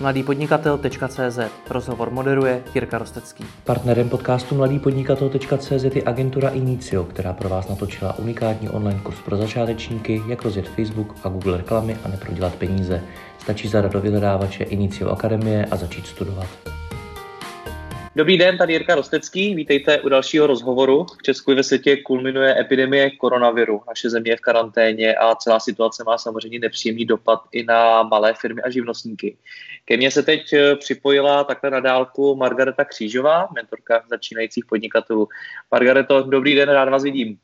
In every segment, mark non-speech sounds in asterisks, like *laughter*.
mladýpodnikatel.cz Rozhovor moderuje Jirka Rostecký. Partnerem podcastu mladýpodnikatel.cz je agentura Inicio, která pro vás natočila unikátní online kurz pro začátečníky, jak rozjet Facebook a Google reklamy a neprodělat peníze. Stačí zadat do vyhledávače Inicio Akademie a začít studovat. Dobrý den, tady Jirka Rostecký, vítejte u dalšího rozhovoru. V Česku i ve světě kulminuje epidemie koronaviru. Naše země je v karanténě a celá situace má samozřejmě nepříjemný dopad i na malé firmy a živnostníky. Ke mně se teď eh, připojila takhle na dálku Margareta Křížová, mentorka začínajících podnikatelů. Margareto, dobrý den, rád vás vidím.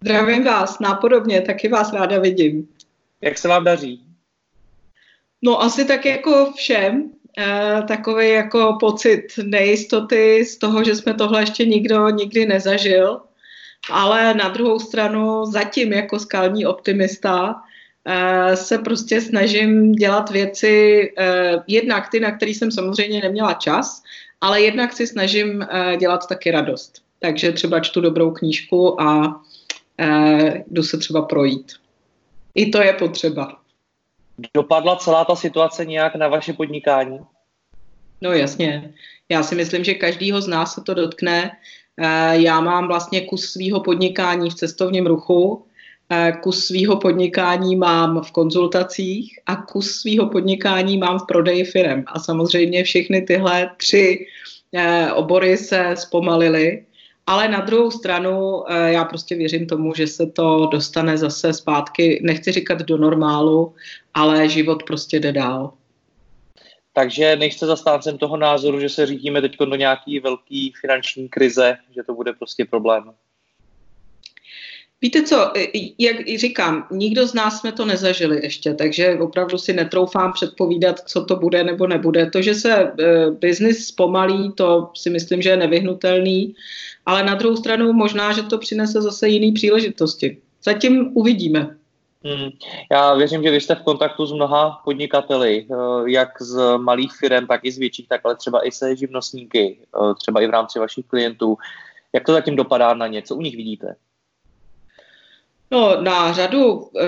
Zdravím vás, nápodobně, taky vás ráda vidím. Jak se vám daří? No asi tak jako všem, takový jako pocit nejistoty z toho, že jsme tohle ještě nikdo nikdy nezažil, ale na druhou stranu zatím jako skalní optimista e, se prostě snažím dělat věci, e, jednak ty, na které jsem samozřejmě neměla čas, ale jednak si snažím dělat taky radost. Takže třeba čtu dobrou knížku a jdu se třeba projít. I to je potřeba. Dopadla celá ta situace nějak na vaše podnikání? No jasně. Já si myslím, že každýho z nás se to dotkne. Eh, já mám vlastně kus svého podnikání v cestovním ruchu, eh, kus svého podnikání mám v konzultacích a kus svého podnikání mám v prodeji firem. A samozřejmě všechny tyhle tři eh, obory se zpomalily. Ale na druhou stranu já prostě věřím tomu, že se to dostane zase zpátky, nechci říkat do normálu, ale život prostě jde dál. Takže nejste zastáncem toho názoru, že se řídíme teď do nějaký velký finanční krize, že to bude prostě problém? Víte co, jak říkám, nikdo z nás jsme to nezažili ještě, takže opravdu si netroufám předpovídat, co to bude nebo nebude. To, že se e, biznis zpomalí, to si myslím, že je nevyhnutelný, ale na druhou stranu možná, že to přinese zase jiný příležitosti. Zatím uvidíme. Hmm. Já věřím, že vy jste v kontaktu s mnoha podnikateli, eh, jak z malých firm, tak i z větších, tak ale třeba i se živnostníky, eh, třeba i v rámci vašich klientů. Jak to zatím dopadá na ně? Co u nich vidíte? No, na řadu e,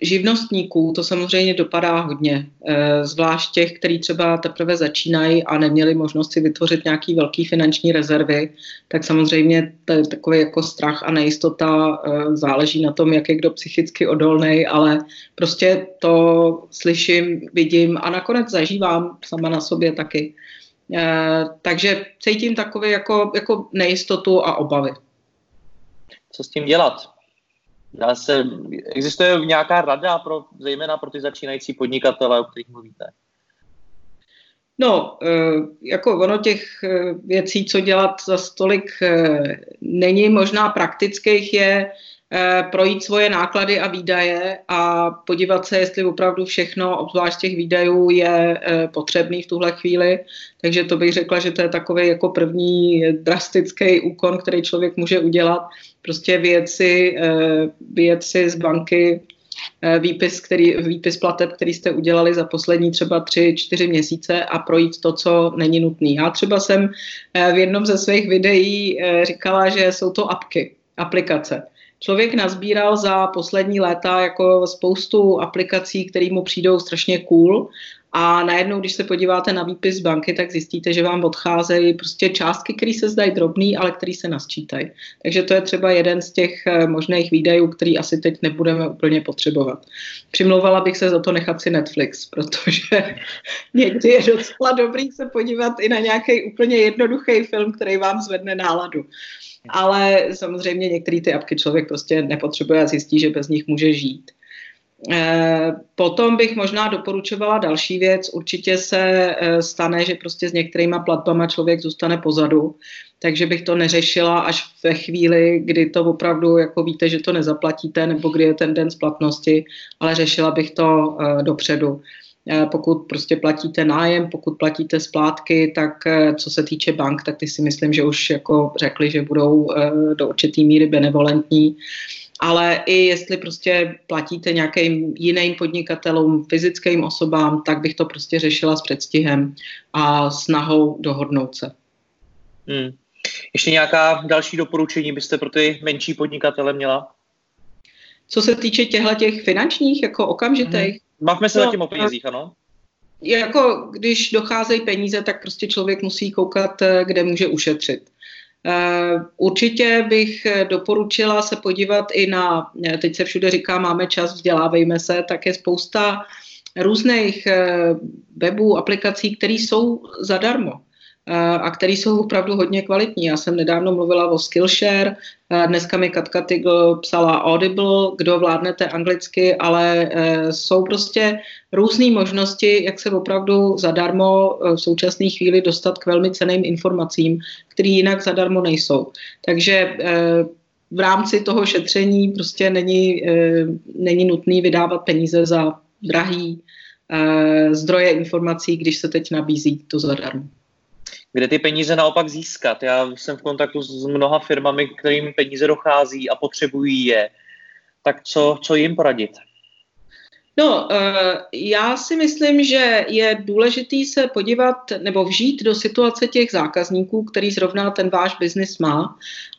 živnostníků to samozřejmě dopadá hodně, e, zvlášť těch, kteří třeba teprve začínají a neměli možnost si vytvořit nějaký velký finanční rezervy, tak samozřejmě je takový jako strach a nejistota e, záleží na tom, jak je kdo psychicky odolný, ale prostě to slyším, vidím a nakonec zažívám sama na sobě taky. E, takže cítím takové jako, jako nejistotu a obavy. Co s tím dělat? Dá se, existuje nějaká rada, pro, zejména pro ty začínající podnikatele, o kterých mluvíte? No, eh, jako ono těch eh, věcí, co dělat za stolik eh, není možná praktických, je projít svoje náklady a výdaje a podívat se, jestli opravdu všechno, obzvlášť těch výdajů, je eh, potřebný v tuhle chvíli. Takže to bych řekla, že to je takový jako první drastický úkon, který člověk může udělat. Prostě věci, eh, věci z banky, výpis, který, výpis plateb, který jste udělali za poslední třeba tři, čtyři měsíce a projít to, co není nutné. Já třeba jsem v jednom ze svých videí říkala, že jsou to apky, aplikace člověk nazbíral za poslední léta jako spoustu aplikací, které mu přijdou strašně cool a najednou, když se podíváte na výpis banky, tak zjistíte, že vám odcházejí prostě částky, které se zdají drobný, ale které se nasčítají. Takže to je třeba jeden z těch eh, možných výdajů, který asi teď nebudeme úplně potřebovat. Přimlouvala bych se za to nechat si Netflix, *laughs* protože někdy je docela dobrý se podívat i na nějaký úplně jednoduchý film, který vám zvedne náladu ale samozřejmě některé ty apky člověk prostě nepotřebuje a zjistí, že bez nich může žít. Eh, potom bych možná doporučovala další věc. Určitě se eh, stane, že prostě s některýma platbama člověk zůstane pozadu, takže bych to neřešila až ve chvíli, kdy to opravdu jako víte, že to nezaplatíte nebo kdy je ten den splatnosti, ale řešila bych to eh, dopředu. Eh, pokud prostě platíte nájem, pokud platíte splátky, tak eh, co se týče bank, tak ty si myslím, že už jako řekli, že budou eh, do určitý míry benevolentní. Ale i jestli prostě platíte nějakým jiným podnikatelům, fyzickým osobám, tak bych to prostě řešila s předstihem a snahou dohodnout se. Hmm. Ještě nějaká další doporučení byste pro ty menší podnikatele měla? Co se týče těchto těch finančních, jako okamžitých, hmm Bavme se no, zatím o penězích, ano? jako když docházejí peníze, tak prostě člověk musí koukat, eh, kde může ušetřit. Eh, určitě bych doporučila se podívat i na, teď se všude říká, máme čas, vzdělávejme se, tak je spousta různých webů, aplikací, které jsou zadarmo a které jsou opravdu hodně kvalitní. Já jsem nedávno mluvila o Skillshare, dneska mi Katka Tigl psala Audible, kdo vládnete anglicky, ale e, jsou prostě různé možnosti, jak se opravdu zadarmo e, v současné chvíli dostat k velmi ceným informacím, které jinak zadarmo nejsou. Takže e, v rámci toho šetření prostě není, není nutný vydávat peníze za drahý zdroje informací, když se teď nabízí to zadarmo kde ty peníze naopak získat. Já jsem v kontaktu s mnoha firmami, kterým peníze dochází a potřebují je. Tak co, co jim poradit? No, eh, já si myslím, že je důležitý se podívat nebo vžít do situace těch zákazníků, který zrovna ten váš biznis má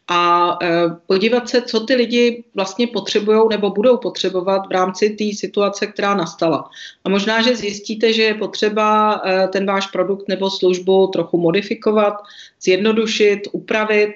a e, podívat se, co ty lidi vlastně potřebují nebo budou potřebovat v rámci té situace, která nastala. A možná, že zjistíte, že je potřeba e, ten váš produkt nebo službu trochu modifikovat, zjednodušit, upravit,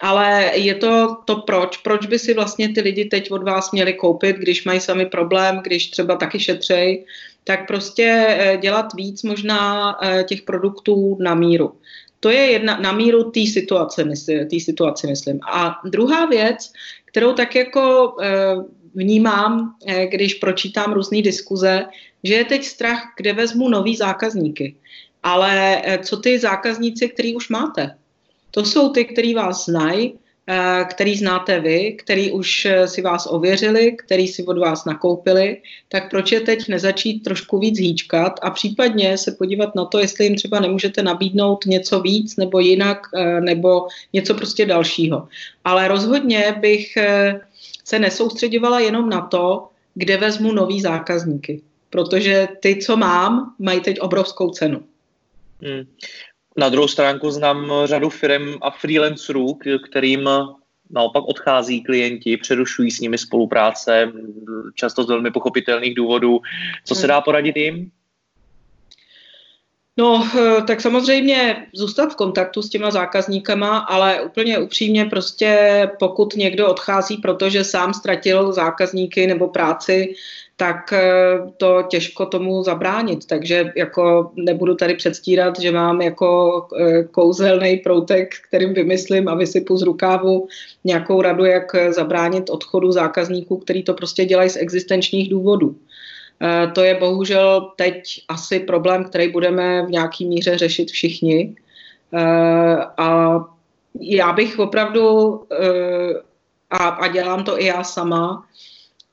ale je to to proč. Proč by si vlastně ty lidi teď od vás měli koupit, když mají sami problém, když třeba taky šetřej, tak prostě e, dělat víc možná těch produktů na míru. To je jedna na míru té situace, mysli, situaci, myslím. A druhá věc, kterou tak jako e, vnímám, když pročítám různé diskuze, že je teď strach, kde vezmu nový zákazníky. Ale co ty zákazníci, který už máte? To jsou ty, který vás znají, Eh, který znáte vy, který už eh, si vás ověřili, který si od vás nakoupili, tak proč je teď nezačít trošku víc hýčkat a případně se podívat na to, jestli jim třeba nemůžete nabídnout něco víc nebo jinak, eh, nebo něco prostě dalšího. Ale rozhodně bych se nesoustředovala jenom na to, kde vezmu nový zákazníky, protože ty, co mám, mají teď obrovskou cenu. Hmm. Na druhou stránku znám řadu firm a freelancerů, kterým naopak odchází klienti, přerušují s nimi spolupráce, často z velmi pochopitelných důvodů. Co se dá poradit jim? No, tak samozřejmě zůstat v kontaktu s těma zákazníkama, ale úplně upřímně prostě pokud někdo odchází, protože sám ztratil zákazníky nebo práci, tak eh, to těžko tomu zabránit. Takže jako nebudu tady předstírat, že mám jako eh, kouzelný proutek, kterým vymyslím a vysypu z rukávu nějakou radu, jak zabránit odchodu zákazníků, který to prostě dělají z existenčních důvodů. Eh, to je bohužel teď asi problém, který budeme v nějaký míře řešit všichni. A já bych opravdu, a, a dělám to i já sama,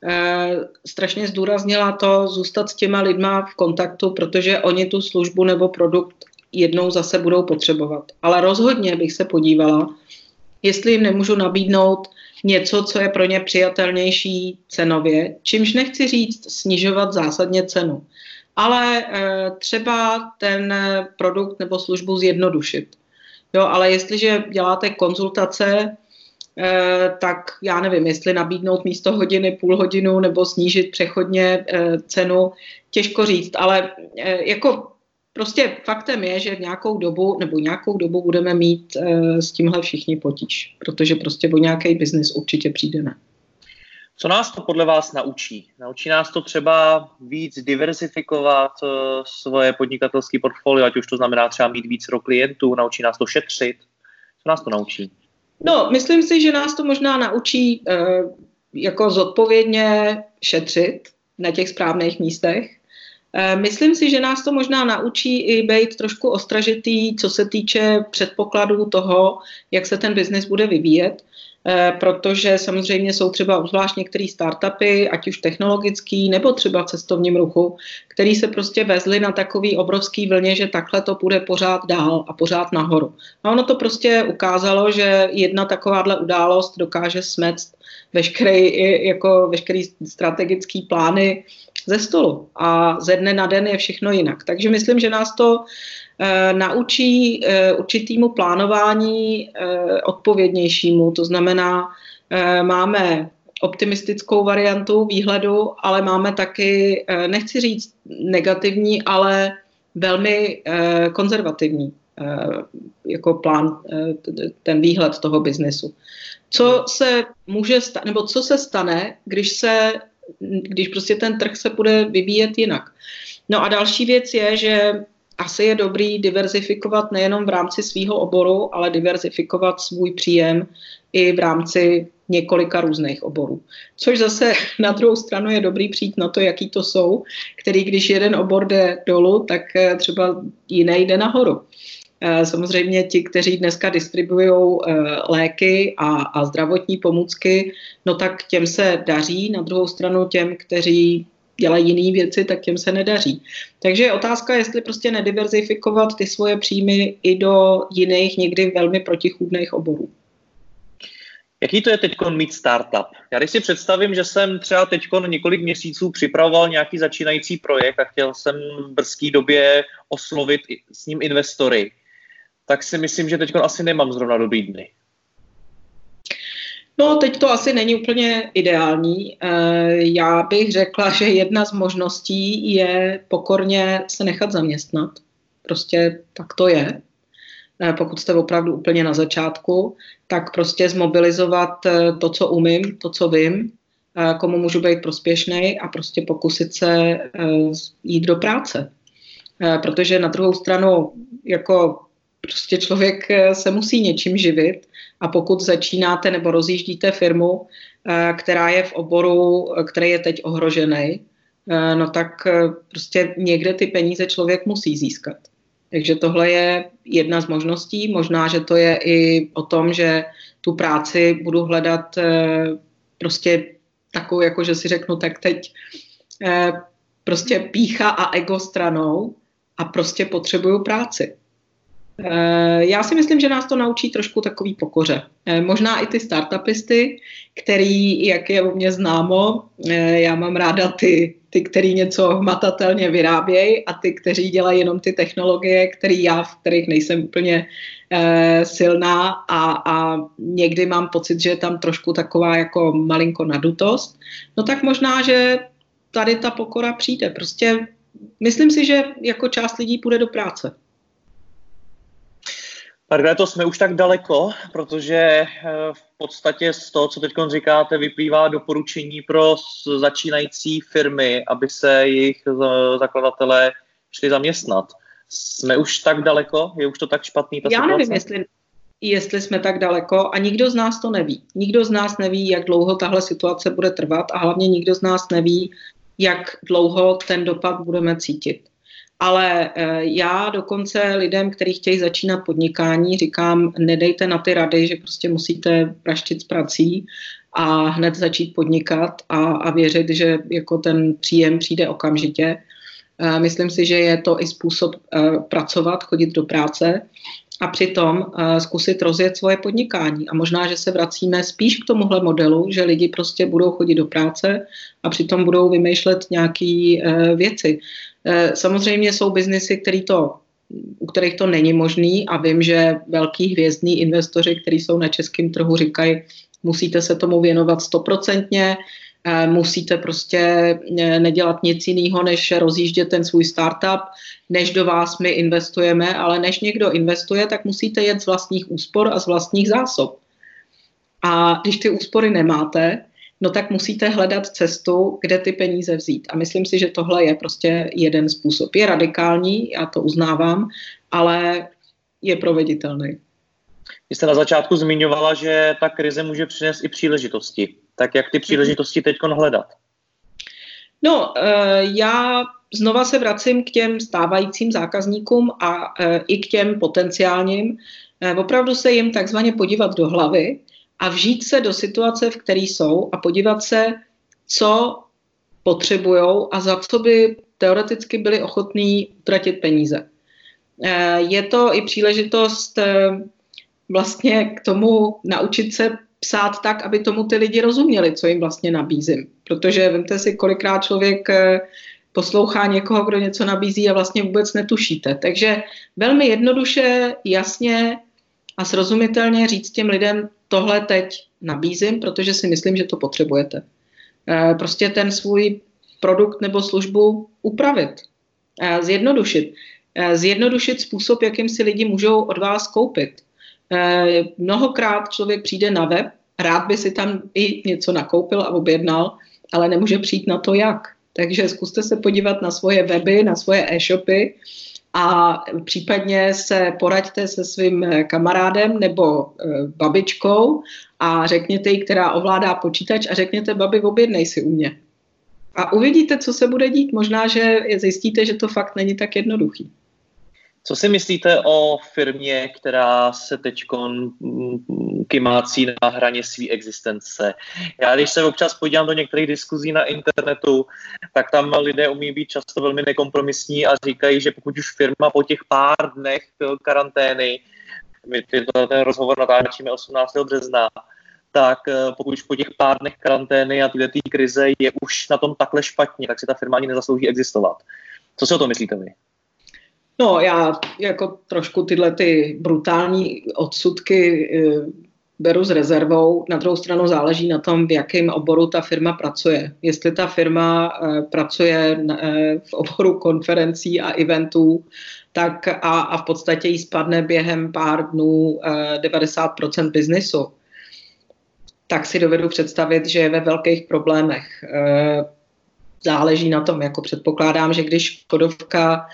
Eh, strašně zdůraznila to zůstat s těma lidma v kontaktu, protože oni tu službu nebo produkt jednou zase budou potřebovat. Ale rozhodně bych se podívala, jestli jim nemůžu nabídnout něco, co je pro ně přijatelnější cenově, čímž nechci říct snižovat zásadně cenu, ale e, třeba ten produkt nebo službu zjednodušit. Jo, ale jestliže děláte konzultace Eh, tak já nevím, jestli nabídnout místo hodiny půl hodinu nebo snížit přechodně eh, cenu, těžko říct, ale eh, jako prostě faktem je, že v nějakou dobu nebo nějakou dobu budeme mít s tímhle všichni potíž, protože prostě o nějaký biznis určitě přijdeme. Co nás to podle vás naučí? Naučí nás to třeba víc diversifikovat svoje podnikatelské portfolio, ať už to znamená třeba mít víc klientů, naučí nás to šetřit? Co nás to naučí? No, myslím si, že nás to možná naučí uh, jako zodpovědně šetřit na těch správných místech. Uh, myslím si, že nás to možná naučí i být trošku ostražitý, co se týče předpokladů toho, jak se ten biznis bude vyvíjet. Eh, protože samozřejmě jsou třeba obzvlášť některé startupy, ať už technologický nebo třeba v cestovním ruchu, který se prostě vezli na takový obrovský vlně, že takhle to půjde pořád dál a pořád nahoru. A ono to prostě ukázalo, že jedna takováhle událost dokáže smect veškerý, jako veškerý strategický plány ze stolu. A ze dne na den je všechno jinak. Takže myslím, že nás to Eh, naučí eh, určitýmu plánování eh, odpovědnějšímu. To znamená, máme optimistickou variantu výhledu, ale máme taky, nechci říct negativní, ale velmi eh, konzervativní jako plán, ten výhled toho biznesu. Co se může stát, nebo co se stane, když se, když prostě ten trh se bude vyvíjet jinak. No a další věc je, že asi je dobrý diverzifikovat nejenom v rámci svého oboru, ale diverzifikovat svůj příjem i v rámci několika různých oborů. Což zase na druhou stranu je dobrý přijít na to, jaký to jsou, který když jeden obor jde dolů, tak eh, třeba jiný jde nahoru. Eh, samozřejmě ti, kteří dneska distribuují eh, léky a, a zdravotní pomůcky, no tak těm se daří, na druhou stranu těm, kteří dělají jiné věci, tak těm se nedaří. Takže je otázka, jestli prostě nediverzifikovat ty svoje příjmy i do jiných, někdy velmi protichůdných oborů. Jaký to je teď mít startup? Já když si představím, že jsem třeba teď několik měsíců připravoval nějaký začínající projekt a chtěl jsem v brzké době oslovit s ním investory, tak si myslím, že teď asi nemám zrovna dobrý dny. No, teď to asi není úplně ideální. Eh, já bych řekla, že jedna z možností je pokorně se nechat zaměstnat. Prostě tak to je. Eh, pokud jste opravdu úplně na začátku, tak prostě zmobilizovat eh, to, co umím, to, co vím, komu můžu být prospěšný a prostě pokusit se jít do práce. Protože na druhou stranu, jako prostě člověk se musí něčím živit a pokud začínáte nebo rozjíždíte firmu, eh, která je v oboru, eh, který je teď ohrožený, eh, no tak prostě někde ty peníze člověk musí získat. Takže tohle je jedna z možností. Možná, že to je i o tom, že tu práci budu hledat prostě takovou, jako že si řeknu, tak teď prostě pícha a ego stranou a prostě potřebuju práci. Eh, já si myslím, že nás to naučí trošku takový pokoře. Eh, možná i ty startupisty, který, jak je u mě známo, eh, já mám ráda ty, ty který něco hmatatelně vyrábějí a ty, kteří dělají jenom ty technologie, který já, v kterých nejsem úplně silná a, a někdy mám pocit, že je tam trošku taková jako malinko nadutost, no tak možná, že tady ta pokora přijde. Prostě myslím si, že jako část lidí půjde do práce. To jsme už tak daleko, protože eh, v podstatě z toho, co teď říkáte, vyplývá doporučení pro začínající firmy, aby se jejich zakladatelé šli zaměstnat. Jsme už tak daleko? Je už to tak špatný? Ta Já situace? nevím, jestli, jestli jsme tak daleko a nikdo z nás to neví. Nikdo z nás neví, jak dlouho tahle situace bude trvat a hlavně nikdo z nás neví, jak dlouho ten dopad budeme cítit. Ale eh, já dokonce lidem, kteří chtějí začínat podnikání, říkám, nedejte na ty rady, že prostě musíte praštit s prací a hned začít podnikat a, a věřit, že jako ten příjem přijde okamžitě. Eh, myslím si, že je to i způsob eh, pracovat, chodit do práce a přitom zkusit rozjet svoje podnikání. A možná, že se vracíme spíš k tomuhle modelu, že lidi prostě budou chodit do práce a přitom budou vymýšlet nějaké věci. Eh, samozřejmě jsou biznesy, který to, u kterých to není možný a vím, že velký hvězdní investoři, kteří jsou na českém trhu, říkají, musíte se tomu věnovat stoprocentně, eh, musíte prostě eh, nedělat nic jiného, než rozjíždět ten svůj startup, než do vás my investujeme, ale než někdo investuje, tak musíte jet z vlastních úspor a z vlastních zásob. A když ty úspory nemáte, no tak musíte hledat cestu, kde ty peníze vzít. A myslím si, že tohle je prostě jeden způsob. Je radikální, já to uznávám, ale je proveditelný. Vy jste na začátku zmiňovala, že ta krize může přinést i příležitosti. Tak jak ty příležitosti teď hledat? No, eh, já znova se vracím k těm stávajícím zákazníkům a eh, i k těm potenciálním. Eh, opravdu se jim takzvaně podívat do hlavy a vžít se do situace, v které jsou a podívat se, co potřebují a za co by teoreticky byli ochotní utratit peníze. Eh, je to i příležitost eh, vlastně k tomu naučit se psát tak, aby tomu ty lidi rozuměli, co jim vlastně nabízím. Protože vemte si, kolikrát člověk eh, poslouchá někoho, kdo něco nabízí a vlastně vůbec netušíte. Takže velmi jednoduše, jasně a srozumitelně říct těm lidem, tohle teď nabízím, protože si myslím, že to potřebujete. Eh, prostě ten svůj produkt nebo službu upravit, eh, zjednodušit. zjednodušit způsob, jakým si lidi můžou od vás koupit. Mnohokrát člověk přijde na web, rád by si tam i něco nakoupil a objednal, ale nemůže přijít na to, jak. Takže zkuste se podívat na svoje weby, na svoje e-shopy a případně se poraďte se svým kamarádem nebo e, babičkou a řekněte jí, která ovládá počítač a řekněte, babi, objednej si u mě. A uvidíte, co se bude dít. Možná, že zjistíte, že to fakt není tak jednoduchý. Co si myslíte o firmě, která se teď kymácí na hraně své existence? Já když se občas podívám do některých diskuzí na internetu, tak tam lidé umí být často velmi nekompromisní a říkají, že pokud už firma po těch pár dnech karantény, my ten rozhovor natáčíme 18. března, tak eh, pokud už po těch pár dnech karantény a tyhle krize je už na tom takhle špatně, tak si ta firma ani nezaslouží existovat. Co si o tom myslíte vy? No, já jako trošku tyhle ty brutální odsudky e, beru s rezervou. Na druhou stranu záleží na tom, v jakém oboru ta firma pracuje. Jestli ta firma e, pracuje e, v oboru konferencí a eventů, tak a, a v podstatě jí spadne během pár dnů 90% biznisu, tak si dovedu představit, že je ve velkých problémech. Záleží na tom, jako předpokládám, že když Kodovka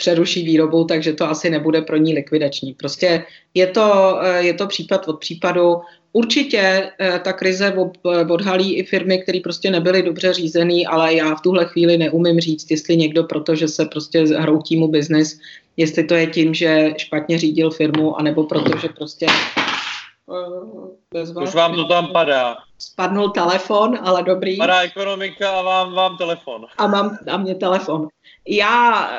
přeruší výrobu, takže to asi nebude pro ní likvidační. Prostě je to, eh, je to případ od případu. Určitě eh, ta krize odhalí i firmy, které prostě nebyly dobře řízený, ale já v tuhle chvíli neumím říct, jestli někdo, protože se prostě hroutí mu biznis, jestli to je tím, že špatně řídil firmu, anebo protože prostě bez Už vám to tam padá. Spadnul telefon, ale dobrý. Padá ekonomika a vám, vám telefon. A mám a mě telefon. Já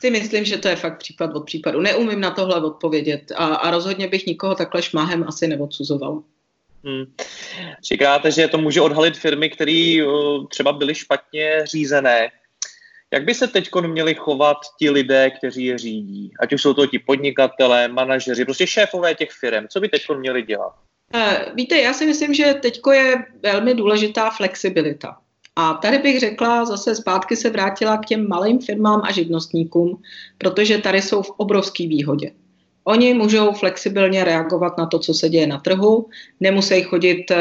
si myslím, že to je fakt případ od případu. Neumím na tohle odpovědět a, a rozhodně bych nikoho takhle šmahem asi neodsuzoval. Hmm. Říkáte, že to může odhalit firmy, které uh, třeba byly špatně řízené. Jak by se teď měli chovat ti lidé, kteří je řídí? Ať už jsou to ti podnikatelé, manažeři, prostě šéfové těch firm. Co by teď měli dělat? Eh, víte, já si myslím, že teď je velmi důležitá flexibilita. A tady bych řekla, zase zpátky se vrátila k těm malým firmám a živnostníkům, protože tady jsou v obrovské výhodě. Oni můžou flexibilně reagovat na to, co se děje na trhu, nemusí chodit eh,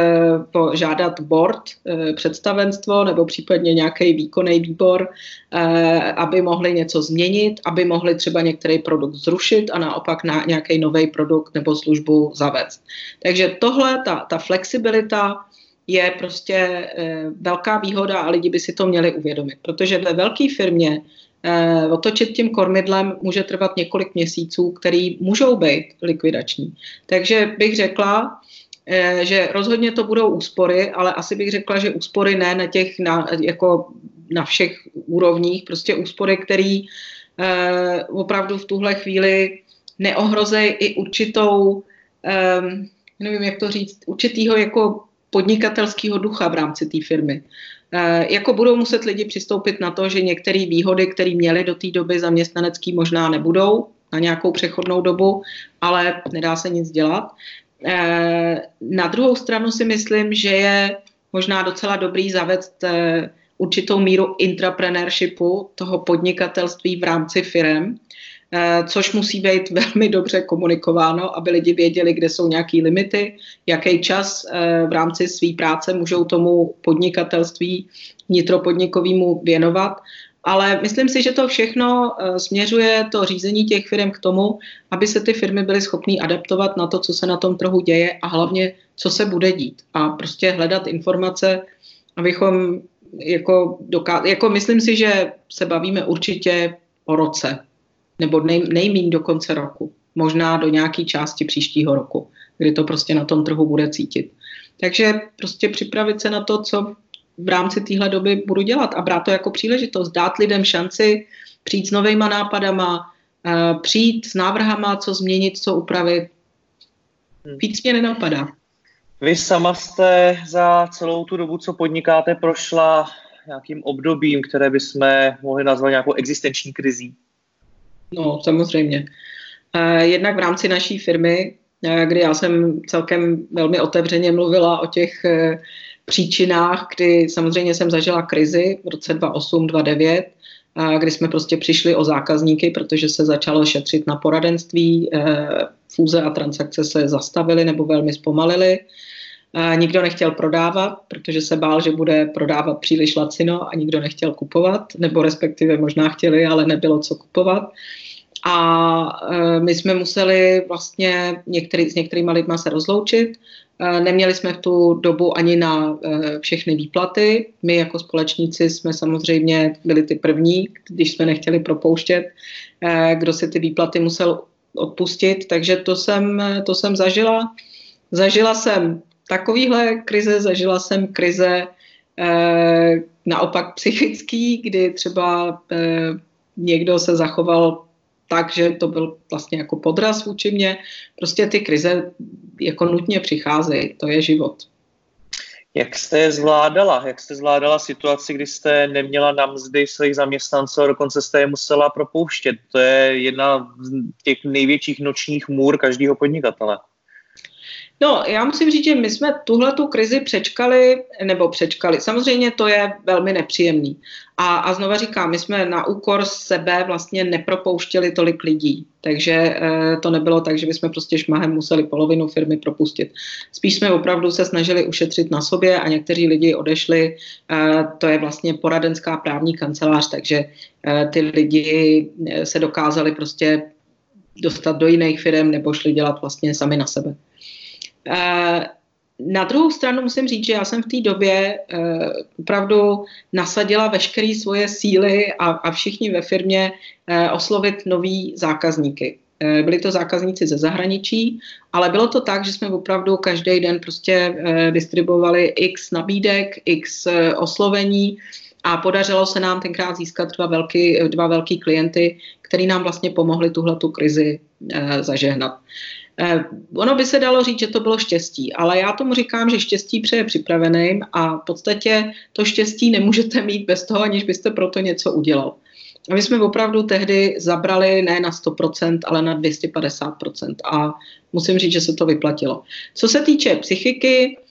žádat board, eh, představenstvo nebo případně nějaký výkonný výbor, eh, aby mohli něco změnit, aby mohli třeba některý produkt zrušit a naopak na nějaký nový produkt nebo službu zavést. Takže tohle, ta, ta flexibilita, je prostě e, velká výhoda a lidi by si to měli uvědomit, protože ve velké firmě e, otočit tím kormidlem může trvat několik měsíců, který můžou být likvidační. Takže bych řekla, e, že rozhodně to budou úspory, ale asi bych řekla, že úspory ne na těch, na, jako na všech úrovních, prostě úspory, které e, opravdu v tuhle chvíli neohrozejí i určitou, e, nevím, jak to říct, určitýho jako podnikatelského ducha v rámci té firmy. E, jako budou muset lidi přistoupit na to, že některé výhody, které měli do té doby zaměstnanecký, možná nebudou na nějakou přechodnou dobu, ale nedá se nic dělat. E, na druhou stranu si myslím, že je možná docela dobrý zavést e, určitou míru intrapreneurshipu, toho podnikatelství v rámci firm, což musí být *laughs* velmi dobře komunikováno, aby lidi věděli, kde jsou nějaké limity, jaký čas eh, v rámci své práce můžou tomu podnikatelství vnitropodnikovému věnovat. Ale myslím si, že to všechno eh, směřuje to řízení těch firm k tomu, aby se ty firmy byly schopné adaptovat na to, co se na tom trhu děje a hlavně, co se bude dít. A prostě hledat informace, abychom jako, doká- jako myslím si, že se bavíme určitě o roce, nebo nej, nejmín do konce roku, možná do nějaké části příštího roku, kdy to prostě na tom trhu bude cítit. Takže prostě připravit se na to, co v rámci téhle doby budu dělat a brát to jako příležitost, dát lidem šanci přijít s novýma nápadama, eh, přijít s návrhama, co změnit, co upravit. Hmm. Víc mě nenapadá. Vy sama jste za celou tu dobu, co podnikáte, prošla nějakým obdobím, které bychom mohli nazvat nějakou existenční krizí. No, samozřejmě. Eh, jednak v rámci naší firmy, eh, kdy já jsem celkem velmi otevřeně mluvila o těch eh, příčinách, kdy samozřejmě jsem zažila krizi v roce 2008-2009, kdy jsme prostě přišli o zákazníky, protože se začalo šetřit na poradenství, fúze a transakce se zastavily nebo velmi zpomalily. Nikdo nechtěl prodávat, protože se bál, že bude prodávat příliš lacino a nikdo nechtěl kupovat, nebo respektive možná chtěli, ale nebylo co kupovat. A e, my jsme museli vlastně některý, s některýma lidma se rozloučit. E, neměli jsme v tu dobu ani na e, všechny výplaty. My jako společníci jsme samozřejmě byli ty první, když jsme nechtěli propouštět, kdo si ty výplaty musel odpustit. Takže to jsem, to jsem zažila. Zažila jsem takovýhle krize, zažila jsem krize naopak psychický, kdy třeba někdo se zachoval tak, že to byl vlastně jako podraz vůči mě. Prostě ty krize jako nutně přicházejí, to je život. Jak jste je zvládala? Jak jste zvládala situaci, kdy jste neměla na mzdy svých zaměstnanců a dokonce jste je musela propouštět? To je jedna z těch největších nočních můr každého podnikatele. No, já musím říct, že my jsme tuhle tu krizi přečkali, nebo přečkali. Samozřejmě to je velmi nepříjemný. A, a znova říkám, my jsme na úkor sebe vlastně nepropouštěli tolik lidí. Takže e, to nebylo tak, že bychom prostě šmahem museli polovinu firmy propustit. Spíš jsme opravdu se snažili ušetřit na sobě a někteří lidi odešli. E, to je vlastně poradenská právní kancelář, takže e, ty lidi se dokázali prostě dostat do jiných firm nebo šli dělat vlastně sami na sebe. Eh, na druhou stranu musím říct, že já jsem v té době uh, opravdu nasadila veškeré svoje síly a, a všichni ve firmě uh, oslovit nový zákazníky. Byli to zákazníci ze zahraničí, ale bylo to tak, že jsme opravdu každý den prostě distribuovali x nabídek, x oslovení a podařilo se nám tenkrát získat dva velký, dva velký klienty, který nám vlastně pomohli tuhle tu krizi zažehnat. Eh, ono by se dalo říct, že to bylo štěstí, ale já tomu říkám, že štěstí přeje připraveným a v podstatě to štěstí nemůžete *laughs* mít bez toho, aniž byste pro to něco udělal. A my jsme opravdu tehdy zabrali ne na 100%, ale na 250%. A musím říct, že se to vyplatilo. Co se týče psychiky, eh,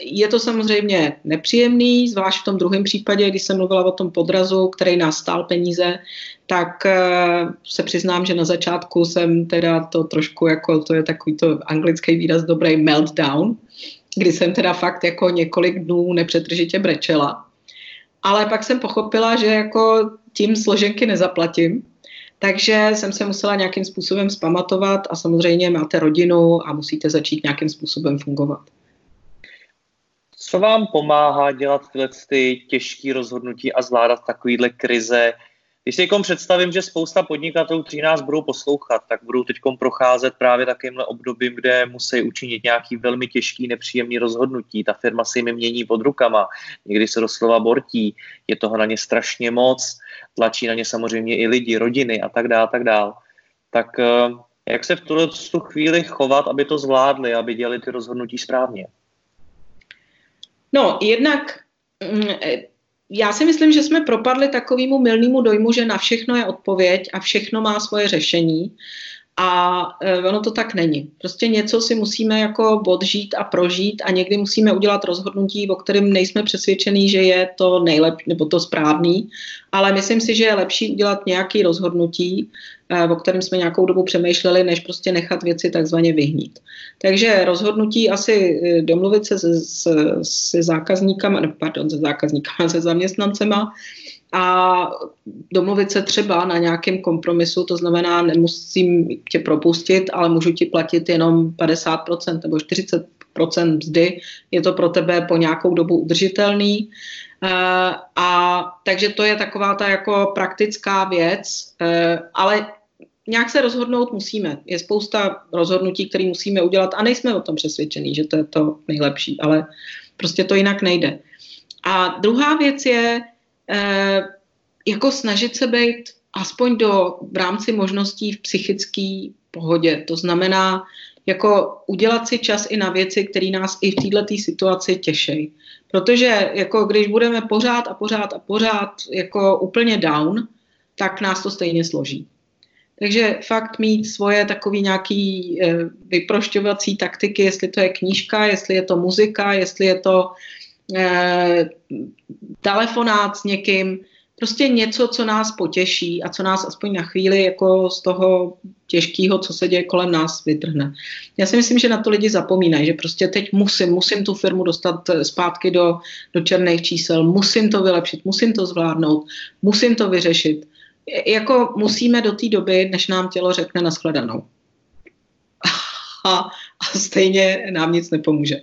je to samozřejmě nepříjemný, zvlášť v tom druhém případě, když jsem mluvila o tom podrazu, který nás stál peníze, tak uh, se přiznám, že na začátku jsem teda to trošku jako, to je takový to anglický výraz dobrý meltdown, kdy jsem teda fakt jako několik dnů nepřetržitě brečela. Ale pak jsem pochopila, že jako tím složenky nezaplatím, takže jsem se musela nějakým způsobem zpamatovat a samozřejmě máte rodinu a musíte začít nějakým způsobem fungovat. Co vám pomáhá dělat tyhle ty těžké rozhodnutí a zvládat takovýhle krize, když si představím, že spousta podnikatelů, kteří nás budou poslouchat, tak budou teď procházet právě takovýmhle obdobím, kde musí učinit nějaký velmi těžký, nepříjemný rozhodnutí. Ta firma se jim mění pod rukama, někdy se doslova bortí, je toho na ně strašně moc, tlačí na ně samozřejmě i lidi, rodiny a tak dále, tak dále. Tak eh, jak se v tuhle chvíli chovat, aby to zvládli, aby dělali ty rozhodnutí správně? No, jednak mm, já si myslím, že jsme propadli takovému milnému dojmu, že na všechno je odpověď a všechno má svoje řešení. A e, ono to tak není. Prostě něco si musíme jako odžít a prožít a někdy musíme udělat rozhodnutí, o kterém nejsme přesvědčení, že je to nejlepší nebo to správný, ale myslím si, že je lepší udělat nějaký rozhodnutí, e, o kterém jsme nějakou dobu přemýšleli, než prostě nechat věci takzvaně vyhnít. Takže rozhodnutí asi e, domluvit se se, se zákazníkama, pardon, se zákazníkama, *laughs* se zaměstnancema, a domluvit se třeba na nějakém kompromisu, to znamená, nemusím tě propustit, ale můžu ti platit jenom 50% nebo 40% mzdy, je to pro tebe po nějakou dobu udržitelný. Uh, a takže to je taková ta jako praktická věc, uh, ale nějak se rozhodnout musíme. Je spousta rozhodnutí, které musíme udělat a nejsme o tom přesvědčení, že to je to nejlepší, ale prostě to jinak nejde. A druhá věc je, eh, jako snažit se být aspoň do v rámci možností v psychické pohodě. To znamená, jako udělat si čas i na věci, které nás i v této situaci těší. Protože jako když budeme pořád a pořád a pořád jako úplně down, tak nás to stejně složí. Takže fakt mít svoje takové nějaký e, vyprošťovací taktiky, jestli to je knížka, jestli je to muzika, jestli je to e, telefonát s někým, prostě něco, co nás potěší a co nás aspoň na chvíli jako z toho těžkého, co se děje kolem nás, vytrhne. Já si myslím, že na to lidi zapomínají, že prostě teď musím, musím tu firmu dostat zpátky do, do černých čísel, musím to vylepšit, musím to zvládnout, musím to vyřešit. Jako musíme do té doby, než nám tělo řekne nashledanou. *laughs* A, a stejně nám nic nepomůže.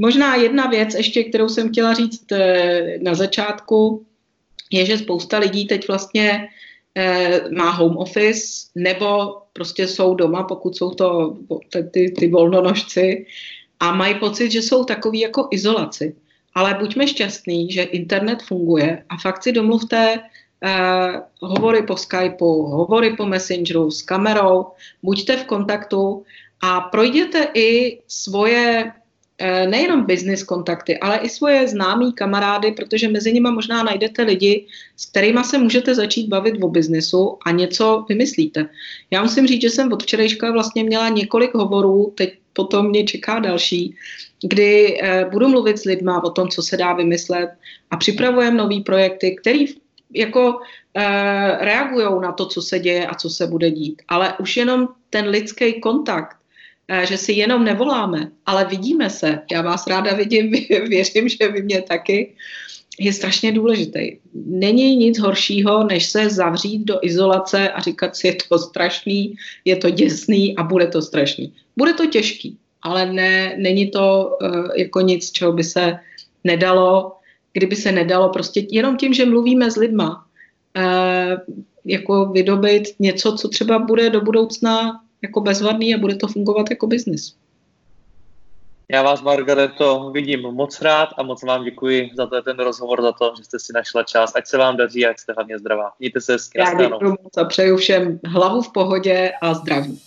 Možná jedna věc ještě, kterou jsem chtěla říct eh, na začátku, je, že spousta lidí teď vlastně eh, má home office nebo prostě jsou doma, pokud jsou to ty, ty volnonožci a mají pocit, že jsou takový jako izolaci. Ale buďme šťastní, že internet funguje a fakt si domluvte eh, hovory po Skypeu, hovory po Messengeru s kamerou, buďte v kontaktu a projděte i svoje nejenom business kontakty, ale i svoje známí kamarády, protože mezi nimi možná najdete lidi, s kterými se můžete začít bavit o biznesu a něco vymyslíte. Já musím říct, že jsem od včerejška vlastně měla několik hovorů, teď potom mě čeká další, kdy eh, budu mluvit s lidma o tom, co se dá vymyslet a připravujeme nové projekty, které jako eh, reagují na to, co se děje a co se bude dít. Ale už jenom ten lidský kontakt Eh, že si jenom nevoláme, ale vidíme se. Já vás ráda vidím, *laughs* věřím, že vy mě taky. Je strašně důležitý. Není nic horšího, než se zavřít do izolace a říkat si, je to strašný, je to děsný a bude to strašný. Bude to těžký, ale ne, není to uh, jako nic, čeho by se nedalo, kdyby se nedalo prostě jenom tím, že mluvíme s lidma, uh, jako vydobit něco, co třeba bude do budoucna jako bezvadný a bude to fungovat jako biznis. Já vás, Margareto, vidím moc rád a moc vám děkuji za to, ten rozhovor, za to, že jste si našla čas. Ať se vám daří, ať jste hlavně zdravá. Mějte se hezky. Já děkuji moc a přeju všem hlavu v pohodě a zdraví.